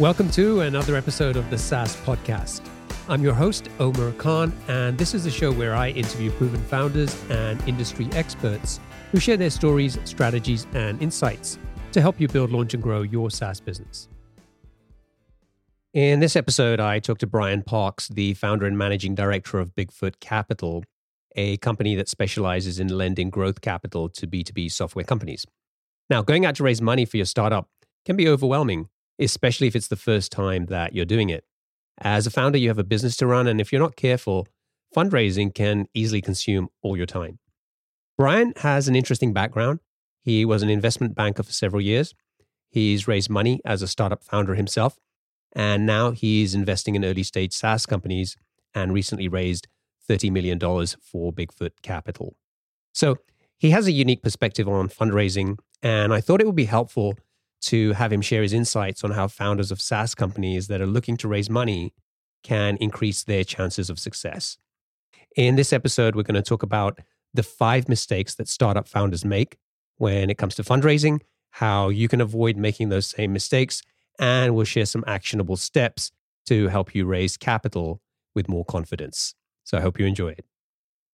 Welcome to another episode of the SaaS Podcast. I'm your host, Omar Khan, and this is a show where I interview proven founders and industry experts who share their stories, strategies, and insights to help you build, launch, and grow your SaaS business. In this episode, I talked to Brian Parks, the founder and managing director of Bigfoot Capital, a company that specializes in lending growth capital to B2B software companies. Now, going out to raise money for your startup can be overwhelming especially if it's the first time that you're doing it. As a founder, you have a business to run, and if you're not careful, fundraising can easily consume all your time. Brian has an interesting background. He was an investment banker for several years. He's raised money as a startup founder himself, and now he's investing in early stage SaaS companies and recently raised $30 million for Bigfoot Capital. So he has a unique perspective on fundraising, and I thought it would be helpful to have him share his insights on how founders of SaaS companies that are looking to raise money can increase their chances of success. In this episode, we're going to talk about the five mistakes that startup founders make when it comes to fundraising, how you can avoid making those same mistakes, and we'll share some actionable steps to help you raise capital with more confidence. So I hope you enjoy it.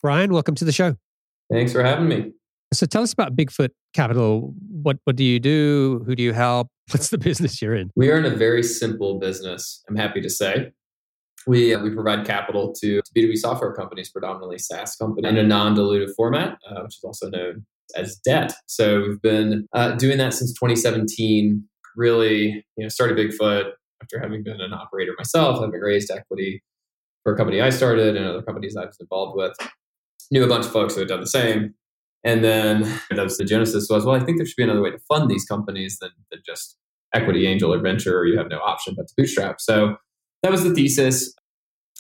Brian, welcome to the show. Thanks for having me. So tell us about Bigfoot Capital. What what do you do? Who do you help? What's the business you're in? We are in a very simple business. I'm happy to say. We, uh, we provide capital to, to, B2B software companies, predominantly SaaS companies, in a non-dilutive format, uh, which is also known as debt. So we've been uh, doing that since 2017. Really, you know, started Bigfoot after having been an operator myself, having raised equity for a company I started and other companies I was involved with. Knew a bunch of folks who had done the same. And then that was the genesis was, well, I think there should be another way to fund these companies than, than just equity, angel, or venture, or you have no option but to bootstrap. So that was the thesis.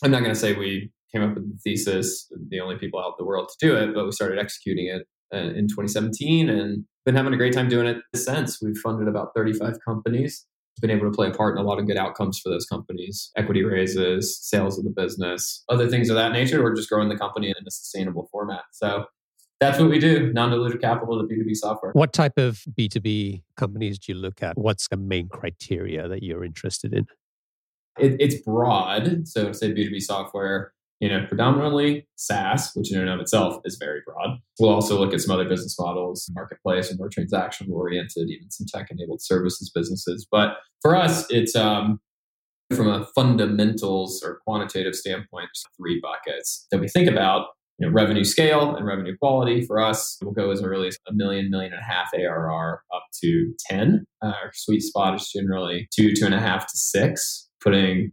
I'm not going to say we came up with the thesis, the only people out in the world to do it, but we started executing it uh, in 2017 and been having a great time doing it since. We've funded about 35 companies, been able to play a part in a lot of good outcomes for those companies, equity raises, sales of the business, other things of that nature. We're just growing the company in a sustainable format. So that's what we do. Non-dilutive capital to b2b software. What type of b2b companies do you look at? What's the main criteria that you're interested in? It, it's broad. So say b2b software you know predominantly saas which in and of itself is very broad. We'll also look at some other business models marketplace and more transaction oriented even some tech enabled services businesses. But for us it's um, from a fundamentals or quantitative standpoint three buckets that we think about you know, revenue scale and revenue quality for us will go as early as a million, million and a half ARR up to 10. Uh, our sweet spot is generally two, two and a half to six, putting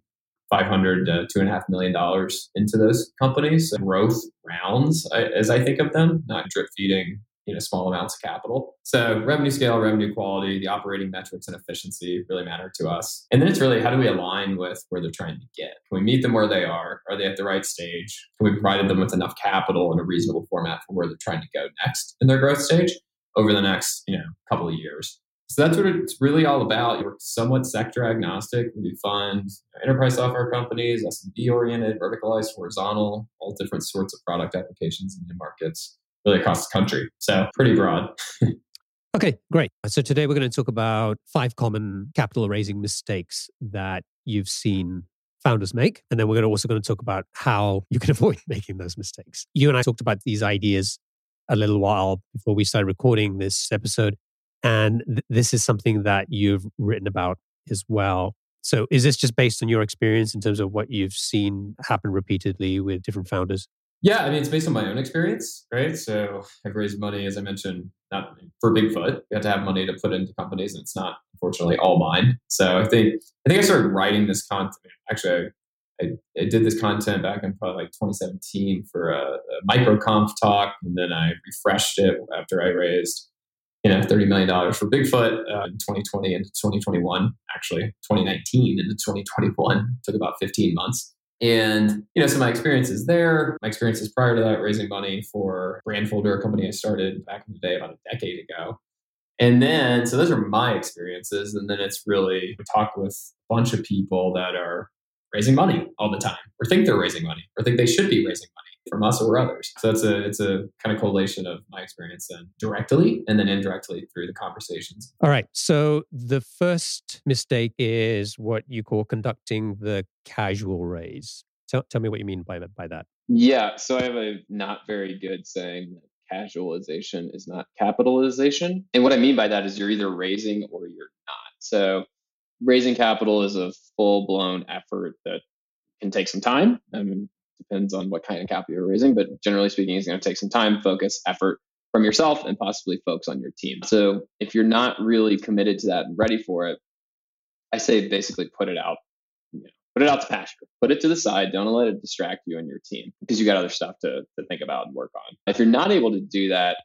500 to two and a half million dollars into those companies. Growth rounds, as I think of them, not drip feeding you know small amounts of capital. So revenue scale, revenue quality, the operating metrics and efficiency really matter to us. And then it's really how do we align with where they're trying to get? Can we meet them where they are? Are they at the right stage? Can we provide them with enough capital in a reasonable format for where they're trying to go next in their growth stage over the next you know couple of years? So that's what it's really all about. We're somewhat sector agnostic. We fund enterprise software companies, SMB oriented, verticalized, horizontal, all different sorts of product applications in the markets really across the country. So pretty broad. okay, great. So today we're going to talk about five common capital raising mistakes that you've seen founders make. And then we're also going to talk about how you can avoid making those mistakes. You and I talked about these ideas a little while before we started recording this episode. And th- this is something that you've written about as well. So is this just based on your experience in terms of what you've seen happen repeatedly with different founders? Yeah, I mean, it's based on my own experience, right? So I've raised money, as I mentioned, not for Bigfoot. You have to have money to put into companies, and it's not, unfortunately, all mine. So I think I think I started writing this content. Actually, I, I did this content back in probably like 2017 for a, a microconf talk, and then I refreshed it after I raised you know $30 million for bigfoot uh, in 2020 into 2021 actually 2019 into 2021 took about 15 months and, you know, so my experiences there, my experiences prior to that, raising money for Brandfolder, a company I started back in the day about a decade ago. And then, so those are my experiences. And then it's really, talk with a bunch of people that are raising money all the time, or think they're raising money, or think they should be raising money. From us or others. So it's a it's a kind of collation of my experience and directly and then indirectly through the conversations. All right. So the first mistake is what you call conducting the casual raise. Tell, tell me what you mean by that by that. Yeah. So I have a not very good saying that casualization is not capitalization. And what I mean by that is you're either raising or you're not. So raising capital is a full blown effort that can take some time. I mean, depends on what kind of capital you're raising, but generally speaking, it's going to take some time, focus, effort from yourself, and possibly folks on your team. So if you're not really committed to that and ready for it, I say basically put it out, you know, put it out to pasture, put it to the side. Don't let it distract you and your team because you got other stuff to, to think about and work on. If you're not able to do that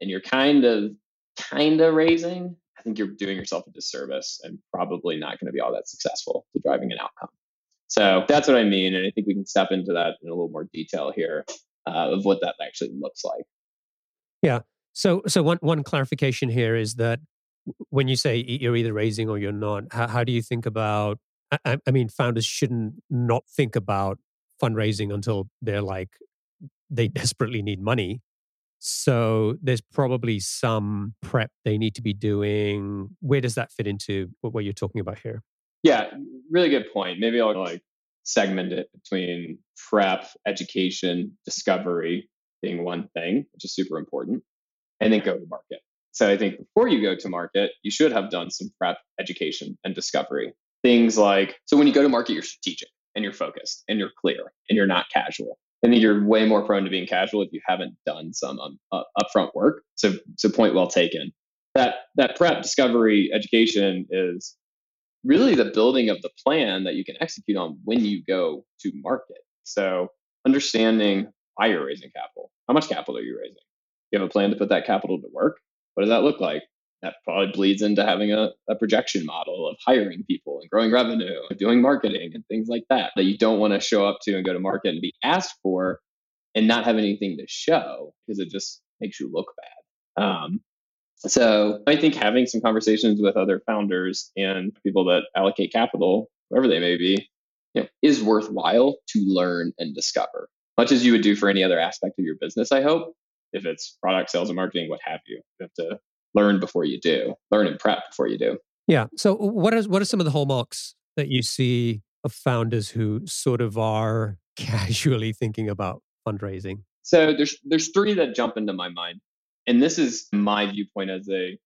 and you're kind of, kind of raising, I think you're doing yourself a disservice and probably not going to be all that successful to driving an outcome. So that's what I mean. And I think we can step into that in a little more detail here uh, of what that actually looks like. Yeah. So, so one, one clarification here is that when you say you're either raising or you're not, how, how do you think about? I, I mean, founders shouldn't not think about fundraising until they're like they desperately need money. So there's probably some prep they need to be doing. Where does that fit into what you're talking about here? Yeah, really good point. Maybe I'll like segment it between prep, education, discovery being one thing, which is super important, and then go to market. So I think before you go to market, you should have done some prep, education, and discovery. Things like so when you go to market, you're strategic and you're focused and you're clear and you're not casual. I think you're way more prone to being casual if you haven't done some um, uh, upfront work. So, so point well taken. That that prep, discovery, education is really the building of the plan that you can execute on when you go to market. So understanding why you're raising capital. How much capital are you raising? You have a plan to put that capital to work. What does that look like? That probably bleeds into having a, a projection model of hiring people and growing revenue, doing marketing and things like that that you don't want to show up to and go to market and be asked for and not have anything to show because it just makes you look bad. Um, so I think having some conversations with other founders and people that allocate capital, whoever they may be, you know, is worthwhile to learn and discover, much as you would do for any other aspect of your business. I hope, if it's product sales and marketing, what have you, you have to learn before you do, learn and prep before you do. Yeah. So what are what are some of the hallmarks that you see of founders who sort of are casually thinking about fundraising? So there's there's three that jump into my mind and this is my viewpoint as a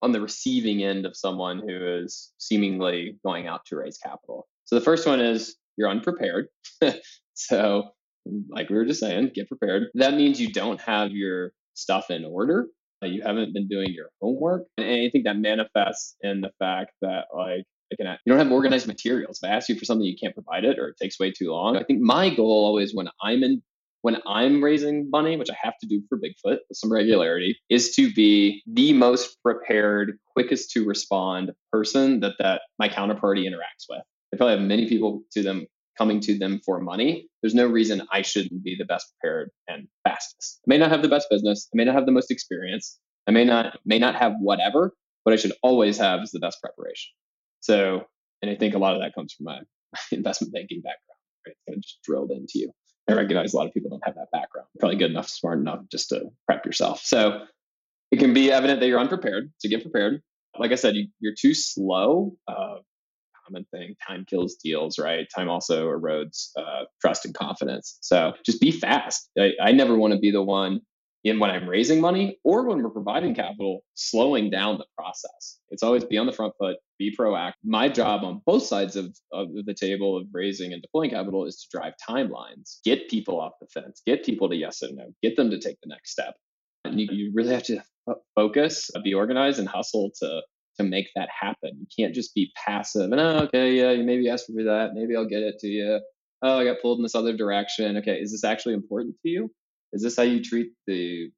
on the receiving end of someone who is seemingly going out to raise capital. So the first one is you're unprepared. so like we were just saying, get prepared. That means you don't have your stuff in order. You haven't been doing your homework. And I think that manifests in the fact that like you don't have organized materials. If I ask you for something, you can't provide it or it takes way too long. I think my goal always when I'm in when I'm raising money, which I have to do for Bigfoot with some regularity, is to be the most prepared, quickest to respond person that that my counterparty interacts with. They probably have many people to them coming to them for money. There's no reason I shouldn't be the best prepared and fastest. I may not have the best business. I may not have the most experience. I may not may not have whatever, but I should always have is the best preparation. So, and I think a lot of that comes from my investment banking background. Right? It's kind of just drilled into you. I recognize a lot of people don't have that background. Probably good enough, smart enough just to prep yourself. So it can be evident that you're unprepared. So get prepared. Like I said, you, are too slow. Uh, common thing. Time kills deals, right? Time also erodes uh, trust and confidence. So just be fast. I, I never want to be the one in when I'm raising money or when we're providing capital, slowing down the process. It's always be on the front foot, be proactive. My job on both sides of, of the table of raising and deploying capital is to drive timelines, get people off the fence, get people to yes and no, get them to take the next step. And you, you really have to focus, be organized, and hustle to to make that happen. You can't just be passive and oh, okay, yeah, you maybe ask for that, maybe I'll get it to you. Oh, I got pulled in this other direction. Okay, is this actually important to you? Is this how you treat the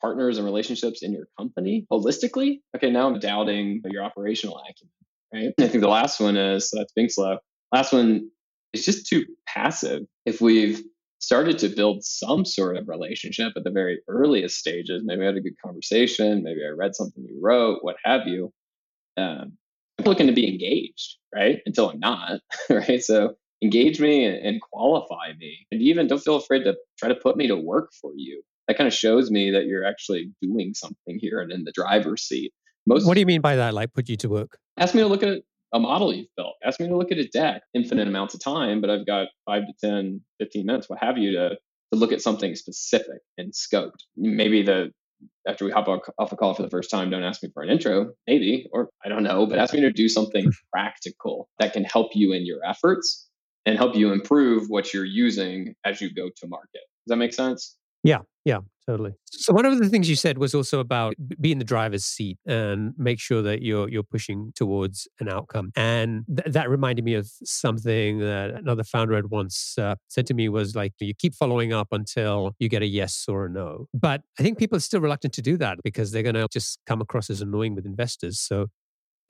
partners and relationships in your company holistically? Okay, now I'm doubting your operational acumen, right? I think the last one is so that's being slow. Last one is just too passive. If we've started to build some sort of relationship at the very earliest stages, maybe I had a good conversation, maybe I read something you wrote, what have you. Um, I'm looking to be engaged, right? Until I'm not, right? So engage me and, and qualify me. And even don't feel afraid to try to put me to work for you. That kind of shows me that you're actually doing something here and in the driver's seat. Most What do you mean by that? Like put you to work? Ask me to look at a model you've built. Ask me to look at a deck, infinite amounts of time, but I've got five to 10, 15 minutes, what have you, to, to look at something specific and scoped. Maybe the after we hop off a call for the first time, don't ask me for an intro, maybe, or I don't know, but ask me to do something practical that can help you in your efforts and help you improve what you're using as you go to market. Does that make sense? Yeah, yeah, totally. So one of the things you said was also about be in the driver's seat and make sure that you're you're pushing towards an outcome. And th- that reminded me of something that another founder had once uh, said to me was like you keep following up until you get a yes or a no. But I think people are still reluctant to do that because they're going to just come across as annoying with investors. So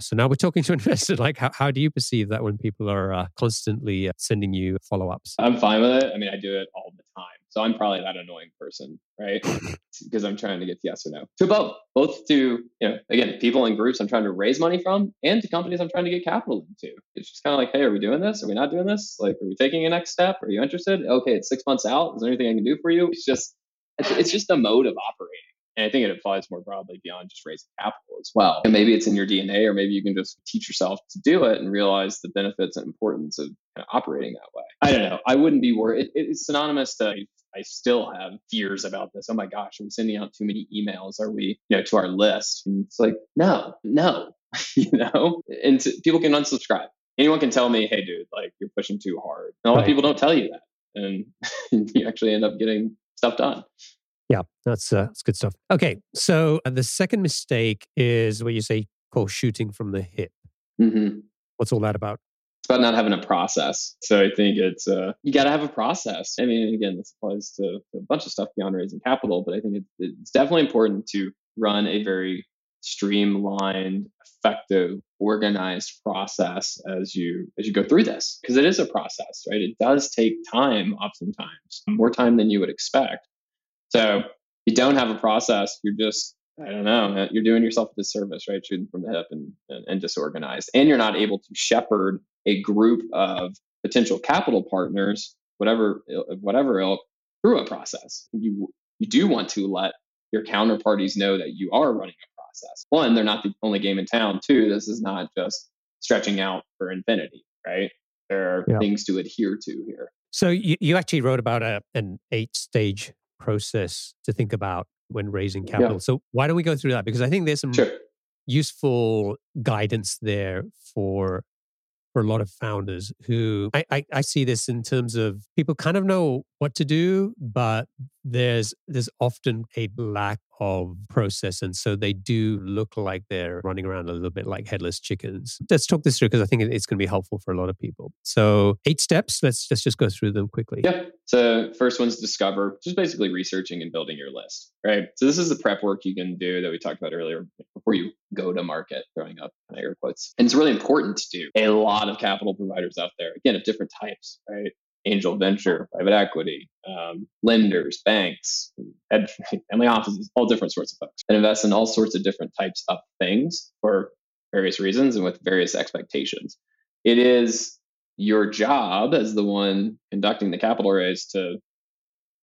so now we're talking to investors. Like, how, how do you perceive that when people are uh, constantly uh, sending you follow ups? I'm fine with it. I mean, I do it all the time. So I'm probably that annoying person, right? because I'm trying to get yes or no to both, both to, you know, again, people and groups I'm trying to raise money from and to companies I'm trying to get capital into. It's just kind of like, hey, are we doing this? Are we not doing this? Like, are we taking a next step? Are you interested? Okay, it's six months out. Is there anything I can do for you? It's just, it's, it's just a mode of operating. And I think it applies more broadly beyond just raising capital as well. And maybe it's in your DNA, or maybe you can just teach yourself to do it and realize the benefits and importance of kind of operating that way. I don't know. I wouldn't be worried. It, it's synonymous to I still have fears about this. Oh my gosh, are we sending out too many emails? Are we, you know, to our list? And it's like, no, no, you know, and people can unsubscribe. Anyone can tell me, hey, dude, like you're pushing too hard. And a lot right. of people don't tell you that. And you actually end up getting stuff done. Yeah, that's uh, that's good stuff. Okay, so uh, the second mistake is what you say called shooting from the hip. Mm-hmm. What's all that about? It's about not having a process. So I think it's uh, you got to have a process. I mean, again, this applies to, to, a bunch of stuff beyond raising capital, but I think it, it's definitely important to run a very streamlined, effective, organized process as you as you go through this because it is a process, right? It does take time, oftentimes more time than you would expect. So you don't have a process. You're just, I don't know, uh, you're doing yourself a disservice, right? Shooting from the hip and, and, and disorganized. And you're not able to shepherd a group of potential capital partners, whatever, whatever ilk, through a process. You, you do want to let your counterparties know that you are running a process. One, they're not the only game in town. Two, this is not just stretching out for infinity, right? There are yeah. things to adhere to here. So you, you actually wrote about a, an eight stage process to think about when raising capital. Yeah. So why don't we go through that? Because I think there's some sure. useful guidance there for for a lot of founders who I, I, I see this in terms of people kind of know what to do, but there's there's often a lack of process. And so they do look like they're running around a little bit like headless chickens. Let's talk this through because I think it's going to be helpful for a lot of people. So, eight steps. Let's, let's just go through them quickly. Yeah. So, first one's discover, just basically researching and building your list, right? So, this is the prep work you can do that we talked about earlier before you go to market, throwing up air quotes. And it's really important to do. A lot of capital providers out there, again, of different types, right? Angel venture, private equity, um, lenders, banks, family offices, all different sorts of folks, and invest in all sorts of different types of things for various reasons and with various expectations. It is your job as the one conducting the capital raise to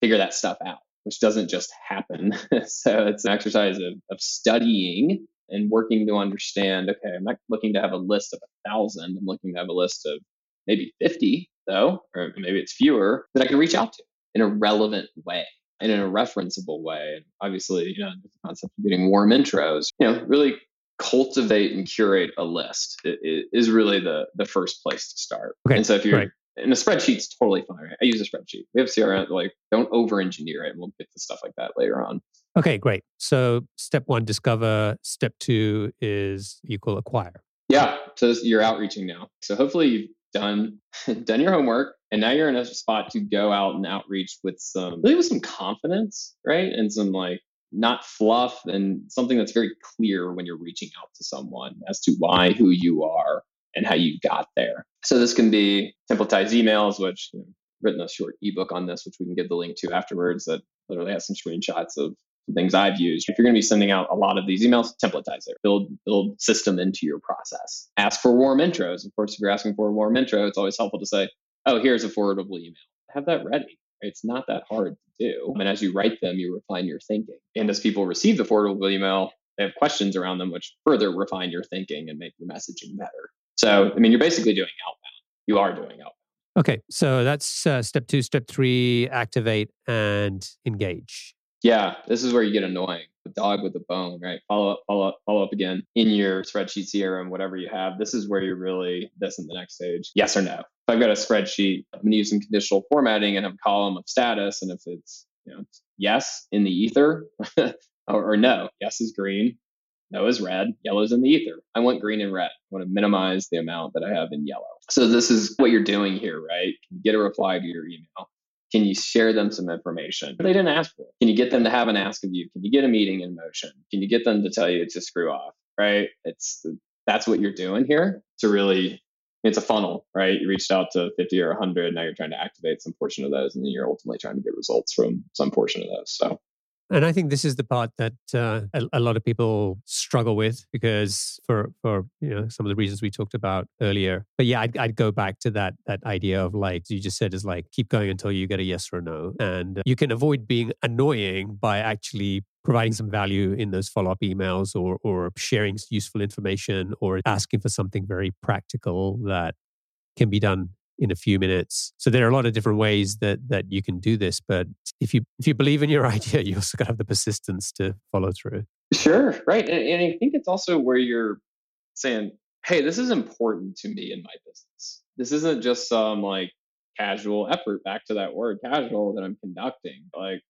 figure that stuff out, which doesn't just happen. so it's an exercise of, of studying and working to understand okay, I'm not looking to have a list of a thousand, I'm looking to have a list of maybe 50 though, or maybe it's fewer that I can reach out to in a relevant way and in a referenceable way. And obviously, you know, the concept of getting warm intros, you know, really cultivate and curate a list is really the the first place to start. Okay. And so if you're right. and a spreadsheet's totally fine. Right? I use a spreadsheet. We have CRM, like don't over engineer it. And we'll get to stuff like that later on. Okay, great. So step one, discover. Step two is equal acquire. Yeah. So you're outreaching now. So hopefully you've done done your homework and now you're in a spot to go out and outreach with some really with some confidence right? And some like not fluff and something that's very clear when you're reaching out to someone as to why who you are and how you got there. So this can be templatized emails which you know, written a short ebook on this which we can give the link to afterwards that literally has some screenshots of things I've used. If you're going to be sending out a lot of these emails, templatize it. Build build system into your process. Ask for warm intros. Of course, if you're asking for a warm intro, it's always helpful to say, oh, here's a forwardable email. Have that ready. It's not that hard to do. And as you write them, you refine your thinking. And as people receive the forwardable email, they have questions around them, which further refine your thinking and make your messaging better. So, I mean, you're basically doing outbound. You are doing outbound. Okay, so that's uh, step two. Step three: activate and engage. Yeah, this is where you get annoying. The dog with the bone, right? Follow up, follow up, follow up again in your spreadsheet CRM, whatever you have. This is where you're really this in the next stage. Yes or no. If I've got a spreadsheet, I'm to use some conditional formatting and have a column of status. And if it's you know yes in the ether or, or no, yes is green, no is red, yellow is in the ether. I want green and red. I want to minimize the amount that I have in yellow. So this is what you're doing here, right? Get a reply to your email? Can you share them some information? They didn't ask for it. Can you get them to have an ask of you? Can you get a meeting in motion? Can you get them to tell you to screw off? Right? It's that's what you're doing here to really it's a funnel, right? You reached out to 50 or 100. Now you're trying to activate some portion of those, and then you're ultimately trying to get results from some portion of those. So and I think this is the part that uh, a, a, lot of people struggle with because for for you know some of the reasons we talked about earlier. But yeah, I'd, I'd go back to that that idea of like you just said is like keep going until you get a yes or a no, and you can avoid being annoying by actually providing some value in those follow up emails or or sharing useful information or asking for something very practical that can be done in a few minutes. So there are a lot of different ways that that you can do this, but if you if you believe in your idea, you also got to have the persistence to follow through. Sure, right, and, and I think it's also where you're saying, "Hey, this is important to me in my business. This isn't just some like casual effort." Back to that word, casual, that I'm conducting. Like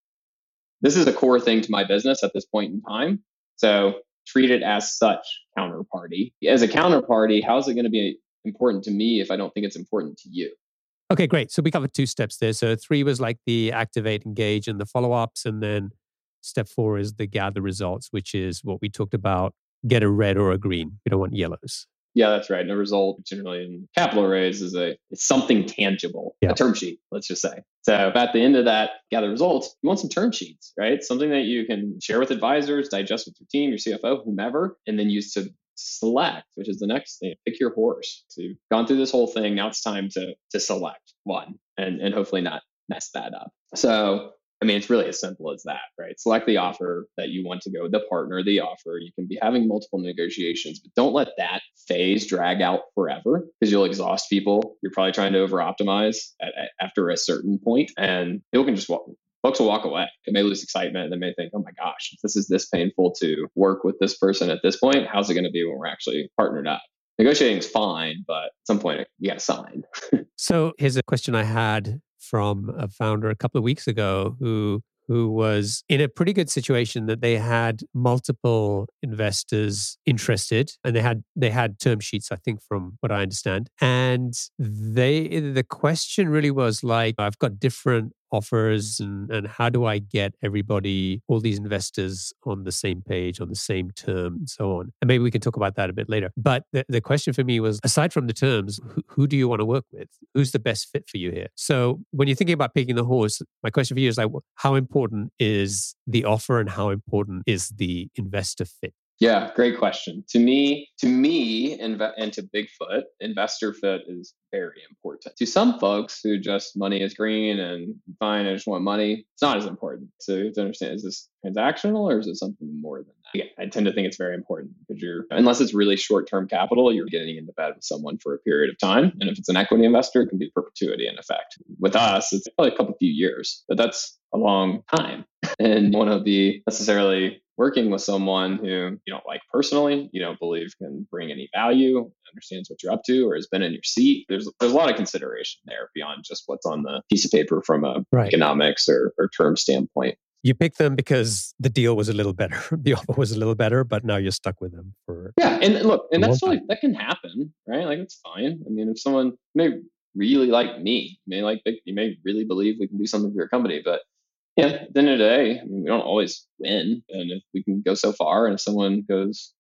this is a core thing to my business at this point in time. So treat it as such counterparty. As a counterparty, how's it going to be important to me if I don't think it's important to you. Okay, great. So we covered two steps there. So three was like the activate, engage, and the follow ups. And then step four is the gather results, which is what we talked about get a red or a green. We don't want yellows. Yeah, that's right. And a result generally in capital raise is a it's something tangible, yeah. a term sheet, let's just say. So at the end of that gather results, you want some term sheets, right? Something that you can share with advisors, digest with your team, your CFO, whomever, and then use to select, which is the next thing. Pick your horse. So you've gone through this whole thing. Now it's time to to select one and and hopefully not mess that up. So I mean, it's really as simple as that, right? Select the offer that you want to go, with the partner, the offer. You can be having multiple negotiations, but don't let that phase drag out forever because you'll exhaust people. You're probably trying to over optimize after a certain point, and people can just walk, folks will walk away. They may lose excitement. They may think, oh my gosh, this is this painful to work with this person at this point. How's it going to be when we're actually partnered up? Negotiating is fine, but at some point you got to sign. so here's a question I had from a founder a couple of weeks ago who who was in a pretty good situation that they had multiple investors interested and they had they had term sheets i think from what i understand and they the question really was like i've got different offers and, and how do I get everybody, all these investors on the same page, on the same term, and so on. And maybe we can talk about that a bit later. But the, the question for me was aside from the terms, who, who do you want to work with? Who's the best fit for you here? So when you're thinking about picking the horse, my question for you is like, how important is the offer and how important is the investor fit? Yeah, great question. To me, to me, inv- and to Bigfoot, investor fit is very important. To some folks who just money is green and fine, I just want money, it's not as important. So you have to understand: is this transactional or is it something more than? Yeah, I tend to think it's very important because you're, unless it's really short-term capital, you're getting into bed with someone for a period of time, and if it's an equity investor, it can be perpetuity in effect. With us, it's probably a couple few years, but that's a long time, and you want to be necessarily working with someone who you don't like personally, you don't believe can bring any value, understands what you're up to, or has been in your seat. There's there's a lot of consideration there beyond just what's on the piece of paper from a right. economics or, or term standpoint. You picked them because the deal was a little better, the offer was a little better, but now you're stuck with them for yeah. And look, and that's really that can happen, right? Like it's fine. I mean, if someone may really like me, may like you may really believe we can do something for your company, but yeah, at the end of the day, I mean, we don't always win. And if we can go so far and if someone goes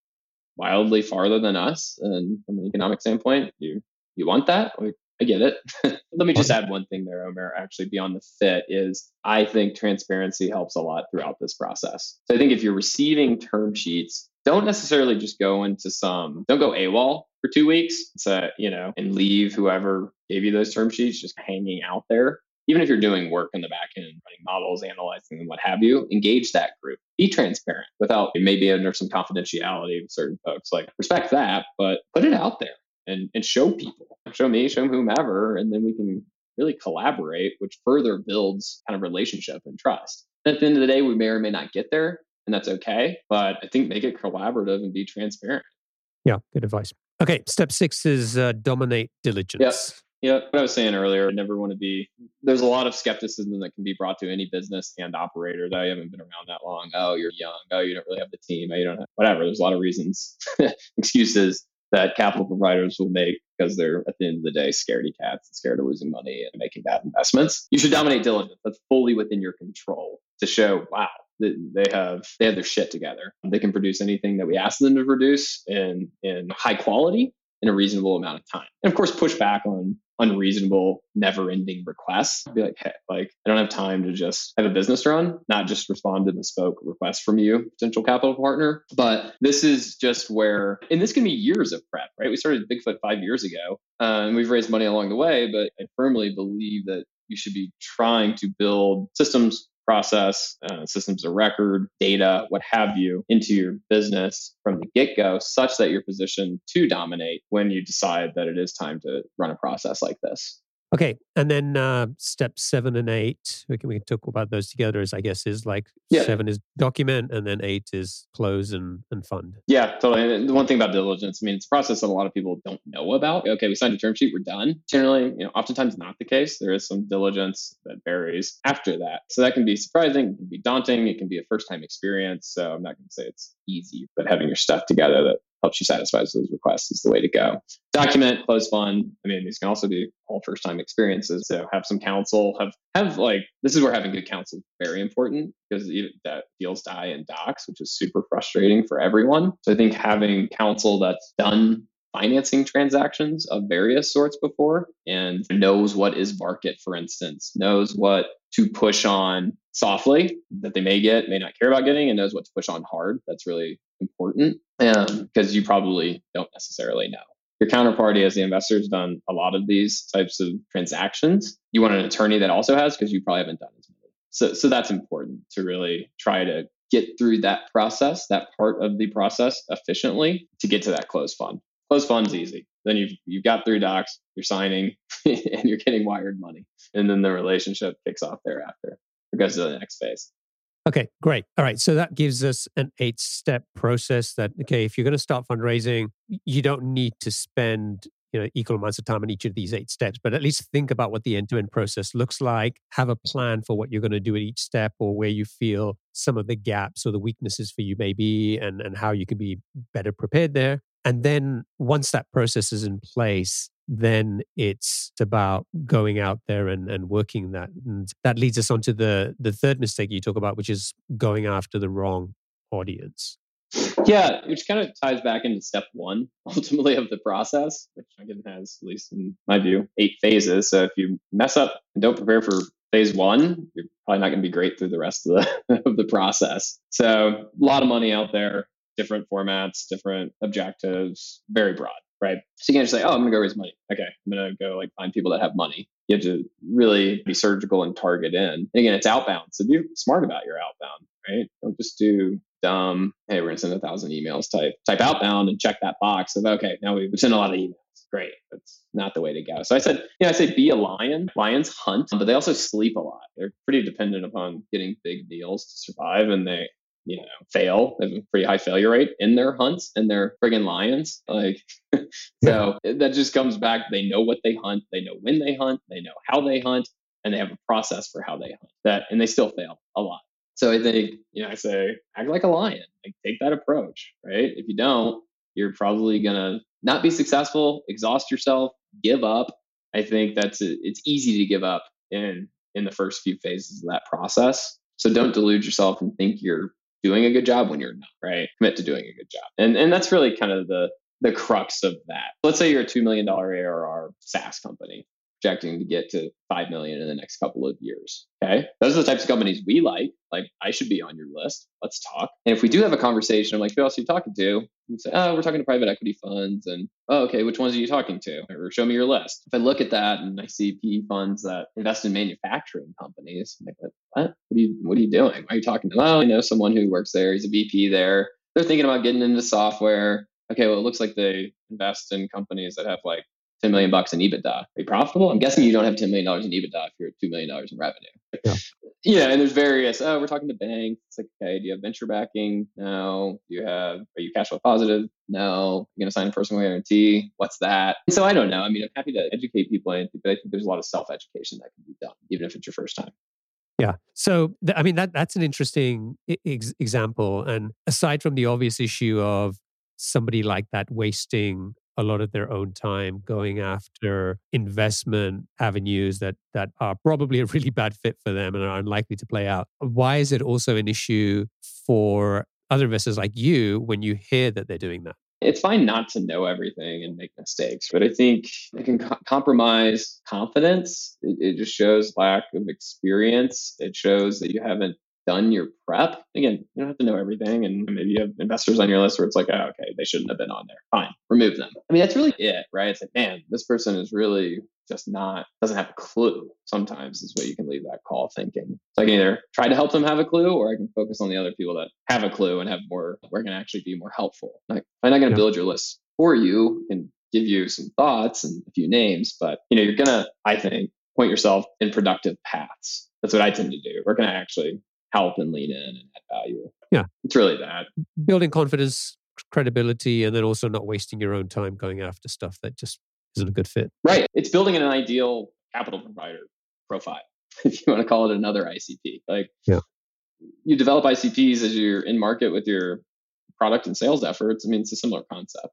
wildly farther than us, and from an economic standpoint, you you want that? Like, I get it. Let me just add one thing there, Omar, actually beyond the fit is I think transparency helps a lot throughout this process. So I think if you're receiving term sheets, don't necessarily just go into some, don't go AWOL for two weeks. So, you know, and leave whoever gave you those term sheets just hanging out there. Even if you're doing work in the back end, running models, analyzing them, what have you, engage that group. Be transparent without maybe under some confidentiality with certain folks. Like respect that, but put it out there and, and show people, show me, show whomever, and then we can really collaborate, which further builds kind of relationship and trust. At the end of the day, we may or may not get there, and that's okay. But I think make it collaborative and be transparent. Yeah, good advice. Okay, step six is uh, dominate diligence. Yep. Yeah, what I was saying earlier, I never want to be. There's a lot of skepticism that can be brought to any business and operators. I haven't been around that long. Oh, you're young. Oh, you don't really have the team. Oh, you don't have whatever. There's a lot of reasons, excuses that capital providers will make because they're at the end of the day scaredy cats and scared of losing money and making bad investments. You should dominate diligence. That's fully within your control to show, wow, they have they have their shit together. They can produce anything that we ask them to produce in in high quality in a reasonable amount of time. And of course, push back on unreasonable, never-ending requests. Be like, hey, like I don't have time to just have a business run, not just respond to bespoke requests from you, potential capital partner. But this is just where, and this can be years of prep, right? We started Bigfoot five years ago, uh, and we've raised money along the way. But I firmly believe that you should be trying to build systems process, uh, systems of record, data, what have you, into your business from the get go, such that you're positioned to dominate when you decide that it is time to run a process like this. Okay, and then uh, step seven and eight, we can we can talk about those together. Is I guess is like yeah. seven is document, and then eight is close and and fund. Yeah, totally. And the one thing about diligence, I mean, it's a process that a lot of people don't know about. Okay, we signed a term sheet, we're done. Generally, you know, oftentimes not the case. There is some diligence that varies after that, so that can be surprising, it can be daunting, it can be a first time experience. So I'm not going to say it's easy, but having your stuff together that helps you satisfy those requests is the way to go. Document, close fund. I mean, these can also be all first time experiences. So have some counsel, have have like this is where having good counsel is very important because that deals die in docs, which is super frustrating for everyone. So I think having counsel that's done financing transactions of various sorts before and knows what is market, for instance, knows what to push on softly that they may get, may not care about getting, and knows what to push on hard. That's really important because um, you probably don't necessarily know. Your counterparty as the investor has done a lot of these types of transactions. You want an attorney that also has because you probably haven't done as many. So, so that's important to really try to get through that process, that part of the process efficiently to get to that closed fund. Closed fund's easy. Then you've you've got three docs, you're signing, and you're getting wired money, and then the relationship kicks off thereafter. It goes to the next phase. Okay, great. All right. So that gives us an eight step process that, okay, if you're going to start fundraising, you don't need to spend you know equal amounts of time on each of these eight steps but at least think about what the end-to-end process looks like have a plan for what you're going to do at each step or where you feel some of the gaps or the weaknesses for you may be and, and how you can be better prepared there and then once that process is in place then it's about going out there and, and working that. And that leads us on to the, the third mistake you talk about, which is going after the wrong audience. Yeah, which kind of ties back into step one, ultimately, of the process, which again has, at least in my view, eight phases. So if you mess up and don't prepare for phase one, you're probably not going to be great through the rest of the of the process. So a lot of money out there, different formats, different objectives, very broad right? So you can't just say, oh, I'm going to go raise money. Okay, I'm going to go like find people that have money. You have to really be surgical and target in. And again, it's outbound. So be smart about your outbound, right? Don't just do dumb, hey, we're going to send a thousand emails type, type outbound and check that box of, okay, now we've sent a lot of emails. Great. That's not the way to go. So I said, you know, I say be a lion. Lions hunt, but they also sleep a lot. They're pretty dependent upon getting big deals to survive. And they you know, fail. They have a pretty high failure rate in their hunts and they're friggin' lions. Like, so that just comes back. They know what they hunt. They know when they hunt. They know how they hunt and they have a process for how they hunt that, and they still fail a lot. So I think, you know, I say, act like a lion, like take that approach, right? If you don't, you're probably to not be successful, exhaust yourself, give up. I think that's, a, it's easy to give up in, in the first few phases of that process. So don't delude yourself and think you're doing a good job when you're not, right? Commit to doing a good job. And and that's really kind of the the crux of that. Let's say you're a $2 million ARR SaaS company. Projecting to get to 5 million in the next couple of years. Okay. Those are the types of companies we like. Like, I should be on your list. Let's talk. And if we do have a conversation, I'm like, who else are you talking to? You say, oh, we're talking to private equity funds. And, oh, okay, which ones are you talking to? Or show me your list. If I look at that and I see PE funds that invest in manufacturing companies, I'm like, what? What are you, what are you doing? Why are you talking to them? Oh, I know someone who works there. He's a VP there. They're thinking about getting into software. Okay, well, it looks like they invest in companies that have like 10 million bucks in EBITDA. Are you profitable? I'm guessing you don't have $10 million in EBITDA if you're at $2 million in revenue. Yeah. yeah. And there's various, oh, we're talking to banks. It's like, okay, do you have venture backing? No. Do you have, are you cash flow positive? No. You're going to sign a personal guarantee? What's that? And so I don't know. I mean, I'm happy to educate people, but I think there's a lot of self education that can be done, even if it's your first time. Yeah. So, th- I mean, that that's an interesting ex- example. And aside from the obvious issue of somebody like that wasting a lot of their own time going after investment avenues that that are probably a really bad fit for them and are unlikely to play out. Why is it also an issue for other investors like you when you hear that they're doing that? It's fine not to know everything and make mistakes, but I think it can co- compromise confidence. It, it just shows lack of experience. It shows that you haven't done your prep. Again, you don't have to know everything. And maybe you have investors on your list where it's like, oh, okay, they shouldn't have been on there. Fine, remove them. I mean, that's really it, right? It's like, man, this person is really just not, doesn't have a clue. Sometimes is what you can leave that call thinking. So I can either try to help them have a clue or I can focus on the other people that have a clue and have more, we're going to actually be more helpful. Like, I'm not going to yeah. build your list for you and give you some thoughts and a few names, but you know, you're going to, I think, point yourself in productive paths. That's what I tend to do. We're going to actually help and lean in and add value. Yeah. It's really that. Building confidence, credibility, and then also not wasting your own time going after stuff that just isn't a good fit. Right. It's building an ideal capital provider profile, if you want to call it another ICP. Like, yeah. you develop ICPs as you're in market with your product and sales efforts. I mean, it's a similar concept.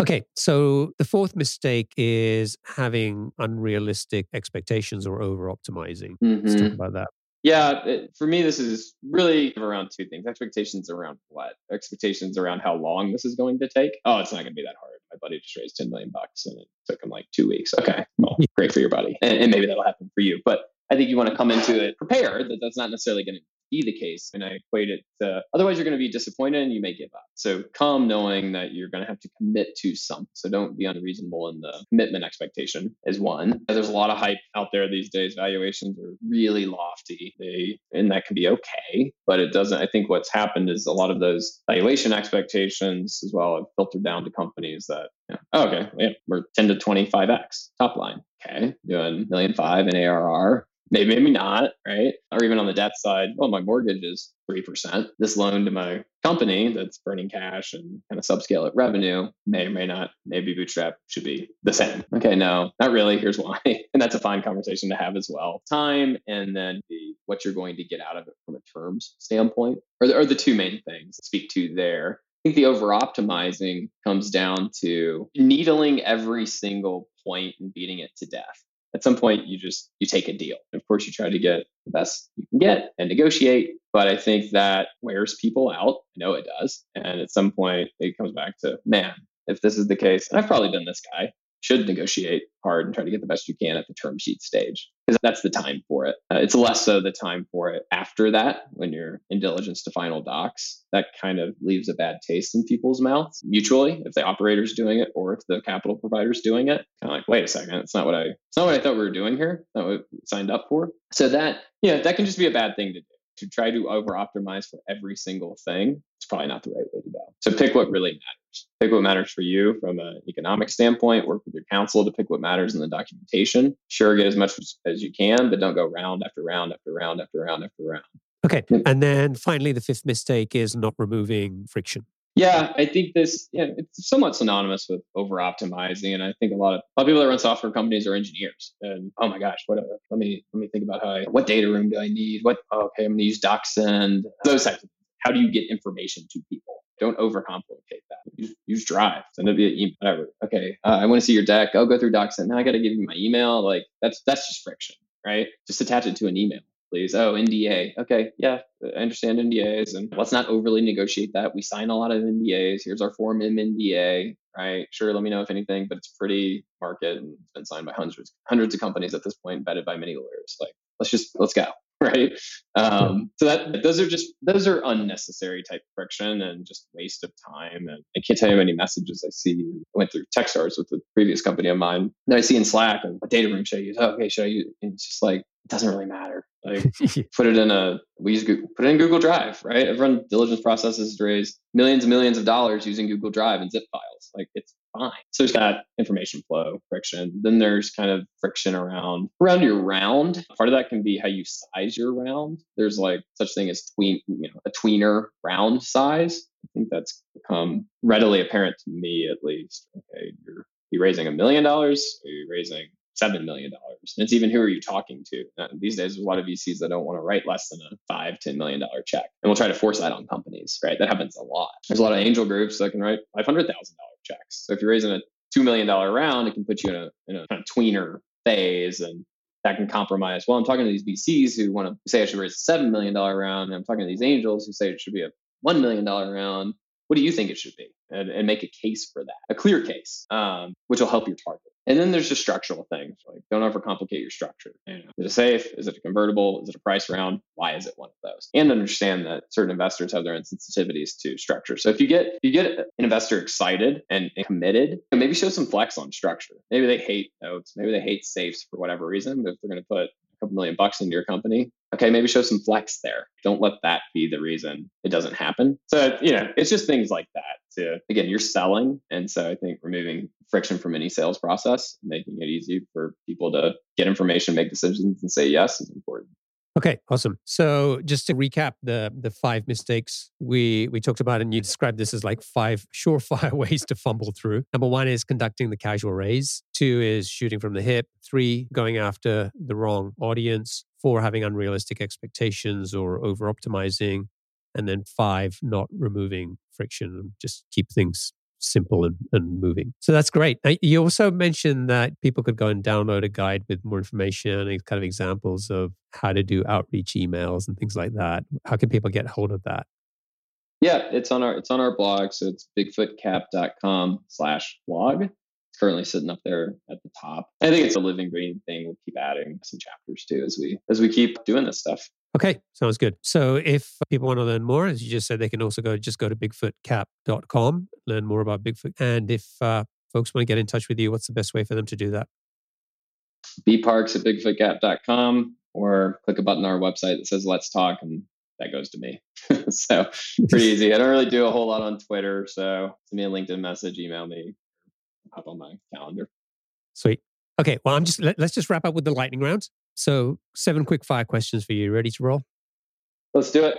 Okay, so the fourth mistake is having unrealistic expectations or over optimizing. Mm-hmm. Let's talk mm-hmm. about that. Yeah, it, for me, this is really around two things expectations around what? Expectations around how long this is going to take. Oh, it's not going to be that hard. My buddy just raised 10 million bucks and it took him like two weeks. Okay, well, great for your buddy. And, and maybe that'll happen for you. But I think you want to come into it prepared that that's not necessarily going to be the case. And I equate it to otherwise you're going to be disappointed and you may give up. So come knowing that you're going to have to commit to something. So don't be unreasonable in the commitment expectation is one. There's a lot of hype out there these days. Valuations are really lofty. They and that can be okay, but it doesn't I think what's happened is a lot of those valuation expectations as well have filtered down to companies that oh, okay, yeah, we're 10 to 25x top line. Okay, doing million five in ARR maybe maybe not right? Or even on the debt side well my mortgage is 3% this loan to my company that's burning cash and kind of subscale at revenue may or may not maybe bootstrap should be the same. Okay no not really. Here's why. And that's a fine conversation to have as well. Time and then the what you're going to get out of it from a terms standpoint are the, are the two main things to speak to there. I think the over optimizing comes down to needling every single point and beating it to death at some point you just you take a deal. Of course you try to get the best you can get and negotiate but i think that wears people out. I know it does. And at some point it comes back to man if this is the case and i've probably been this guy should negotiate hard and try to get the best you can at the term sheet stage because that's the time for it. Uh, it's less so the time for it after that when you're in diligence to final docs. That kind of leaves a bad taste in people's mouths mutually if the operator's doing it or if the capital provider's doing it. Kind of like, wait a second, it's not what I it's not what I thought we were doing here. Not what we signed up for. So that yeah, that can just be a bad thing to do to try to over optimize for every single thing, probably not the right way to go. So pick what really matters. Pick what matters for you from an economic standpoint. Work with your counsel to pick what matters in the documentation. Sure, get as much as you can, but don't go round after round after round after round after round. Okay. Hmm. And then finally, the fifth mistake is not removing friction. Yeah, I think this yeah, it's somewhat synonymous with over optimizing, and I think a lot of a lot of people that run software companies are engineers. And oh my gosh, what let me let me think about how I, what data room do I need? What oh, okay, I'm going to use DocSend. Those types of things. How do you get information to people? Don't overcomplicate that. Use, use Drive. Send it via email. Whatever. Okay, uh, I want to see your deck. I'll go through DocSend. Now I got to give you my email. Like that's that's just friction, right? Just attach it to an email please. Oh, NDA. Okay, yeah, I understand NDAs, and let's not overly negotiate that. We sign a lot of NDAs. Here's our Form M NDA. right? Sure, let me know if anything, but it's pretty market and it's been signed by hundreds, hundreds of companies at this point, vetted by many lawyers. Like, let's just let's go, right? Um, so that those are just those are unnecessary type friction and just waste of time. And I can't tell you how many messages I see. I went through Techstars with the previous company of mine that I see in Slack and what data room should I use? Oh, okay, should I use? And it's just like it doesn't really matter. Like put it in a we use Google, put it in Google Drive, right? I've run diligence processes to raise millions and millions of dollars using Google Drive and zip files. Like it's fine. So there's got information flow friction. Then there's kind of friction around around your round. Part of that can be how you size your round. There's like such thing as tween, you know, a tweener round size. I think that's become readily apparent to me at least. Okay, you're you raising a million dollars? Are you raising seven million dollars. And it's even who are you talking to? Uh, these days, there's a lot of VCs that don't want to write less than a five, ten million dollar check, and we'll try to force that on companies. Right? That happens a lot. There's a lot of angel groups that can write five hundred thousand dollar checks. So if you're raising a two million dollar round, it can put you in a in a kind of tweener phase, and that can compromise. Well, I'm talking to these VCs who want to say I should raise a seven million dollar round, and I'm talking to these angels who say it should be a one million dollar round. What do you think it should be? And, and make a case for that, a clear case, um, which will help your target. And then there's just structural things like don't overcomplicate your structure. Is it safe? Is it a convertible? Is it a price round? Why is it one of those? And understand that certain investors have their own sensitivities to structure. So if you get if you get an investor excited and, and committed, maybe show some flex on structure. Maybe they hate notes. Maybe they hate safes for whatever reason. But if they're going to put a couple million bucks into your company, okay, maybe show some flex there. Don't let that be the reason it doesn't happen. So you know, it's just things like that to again you're selling and so i think removing friction from any sales process making it easy for people to get information make decisions and say yes is important okay awesome. So just to recap the the five mistakes we we talked about and you described this as like five surefire ways to fumble through. Number one is conducting the casual raise. Two is shooting from the hip. Three going after the wrong audience. Four having unrealistic expectations or over optimizing and then five not removing friction and just keep things simple and, and moving. So that's great. Uh, you also mentioned that people could go and download a guide with more information and kind of examples of how to do outreach emails and things like that. How can people get hold of that? Yeah it's on our it's on our blog so it's bigfootcap.com slash blog. It's currently sitting up there at the top. I think it's a living breathing thing. We'll keep adding some chapters too as we as we keep doing this stuff Okay, sounds good. So if people want to learn more, as you just said, they can also go just go to bigfootcap.com, learn more about Bigfoot. And if uh, folks want to get in touch with you, what's the best way for them to do that? bparks at bigfootcap.com or click a button on our website that says let's talk and that goes to me. so pretty easy. I don't really do a whole lot on Twitter. So send me a LinkedIn message, email me, hop on my calendar. Sweet. Okay. Well, I'm just, let, us just wrap up with the lightning round. So, seven quick fire questions for you. Ready to roll? Let's do it.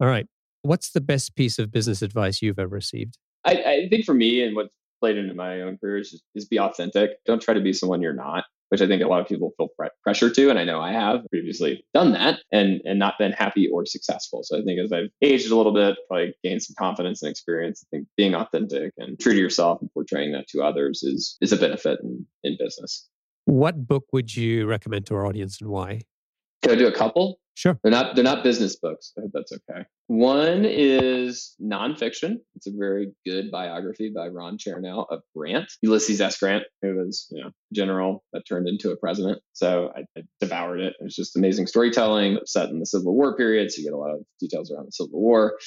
All right. What's the best piece of business advice you've ever received? I, I think for me and what's played into my own career is just is be authentic. Don't try to be someone you're not, which I think a lot of people feel pressure to. And I know I have previously done that and, and not been happy or successful. So I think as I've aged a little bit, probably gained some confidence and experience, I think being authentic and true to yourself and portraying that to others is, is a benefit in, in business. What book would you recommend to our audience and why? Can I do a couple? Sure. They're not they're not business books. I hope that's okay. One is nonfiction. It's a very good biography by Ron Chernow of Grant, Ulysses S. Grant, who was you know general that turned into a president. So I, I devoured it. It was just amazing storytelling set in the Civil War period. So you get a lot of details around the Civil War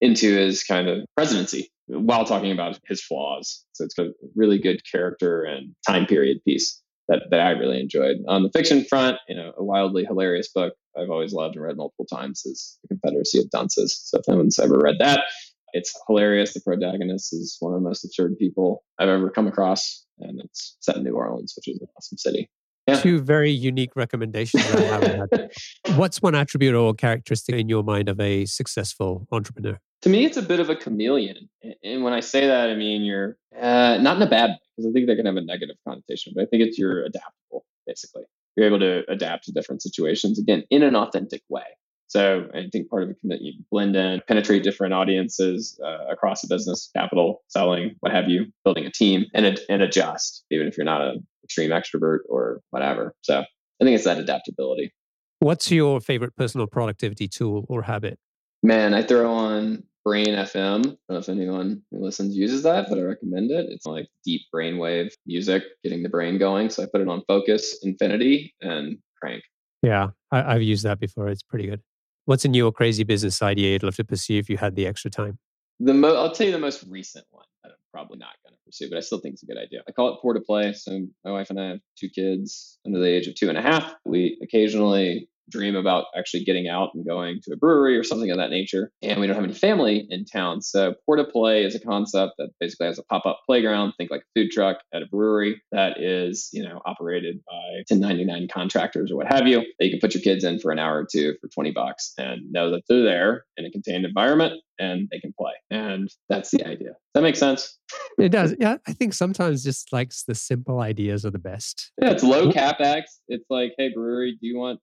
into his kind of presidency while talking about his flaws. So it's a really good character and time period piece that, that I really enjoyed. On the fiction front, you know, a wildly hilarious book I've always loved and read multiple times is The Confederacy of Dunces. So if anyone's ever read that, it's hilarious. The protagonist is one of the most absurd people I've ever come across, and it's set in New Orleans, which is an awesome city. Yeah. Two very unique recommendations I had. What's one attribute or characteristic in your mind of a successful entrepreneur? To me, it's a bit of a chameleon. And when I say that, I mean you're uh, not in a bad because I think that can have a negative connotation, but I think it's you're adaptable, basically. You're able to adapt to different situations, again, in an authentic way. So I think part of it can you blend in, penetrate different audiences uh, across the business, capital, selling, what have you, building a team, and and adjust, even if you're not an extreme extrovert or whatever. So I think it's that adaptability. What's your favorite personal productivity tool or habit? Man, I throw on Brain FM. I don't know if anyone who listens uses that, but I recommend it. It's like deep brainwave music, getting the brain going. So I put it on Focus, Infinity, and Crank. Yeah, I, have used that before. It's pretty good. What's a new or crazy business idea you'd love to pursue if you had the extra time? The mo- I'll tell you the most recent one that I'm probably not going to pursue, but I still think it's a good idea. I call it pour to play. So my wife and I have two kids under the age of two and a half. We occasionally dream about actually getting out and going to a brewery or something of that nature. And we don't have any family in town. So pour to play is a concept that basically has a pop-up playground, think like a food truck at a brewery that is, you know, operated by 1099 contractors or what have you. That you can put your kids in for an hour or two for 20 bucks and know that they're there in a contained environment and they can play. And that's the idea. Does that make sense? It does. Yeah. I think sometimes just like the simple ideas are the best. Yeah, it's low capex. It's like, hey, brewery, do you want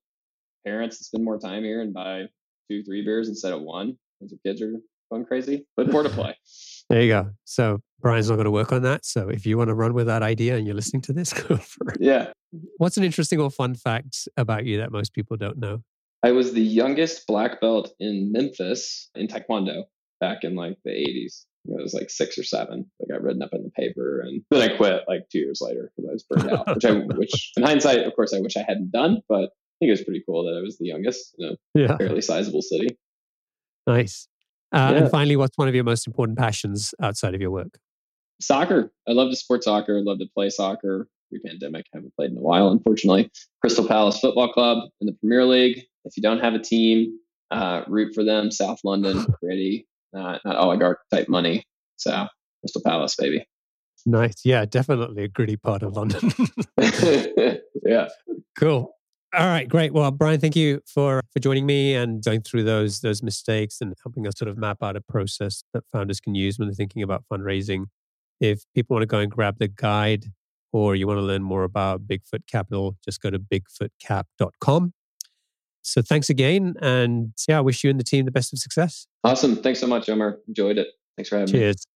parents to spend more time here and buy two, three beers instead of one because your kids are going crazy. But pour to play. There you go. So Brian's not going to work on that. So if you want to run with that idea and you're listening to this, go for it. Yeah. What's an interesting or fun fact about you that most people don't know? I was the youngest black belt in Memphis in Taekwondo back in like the 80s. It was like six or seven. I got written up in the paper, and then I quit like two years later because I was burned out. Which I, which in hindsight, of course, I wish I hadn't done. But think it was pretty cool that I was the youngest in a yeah. fairly sizable city. Nice. Uh, yeah. And finally, what's one of your most important passions outside of your work? Soccer. I love to support soccer. I love to play soccer. Pre-pandemic, haven't played in a while, unfortunately. Crystal Palace Football Club in the Premier League. If you don't have a team, uh, root for them. South London, gritty, not not oligarch type money. So Crystal Palace, baby. Nice. Yeah, definitely a gritty part of London. yeah. Cool. All right, great. Well, Brian, thank you for for joining me and going through those those mistakes and helping us sort of map out a process that founders can use when they're thinking about fundraising. If people want to go and grab the guide or you want to learn more about Bigfoot Capital, just go to bigfootcap.com. So thanks again. And yeah, I wish you and the team the best of success. Awesome. Thanks so much, Omar. Enjoyed it. Thanks for having Cheers. me.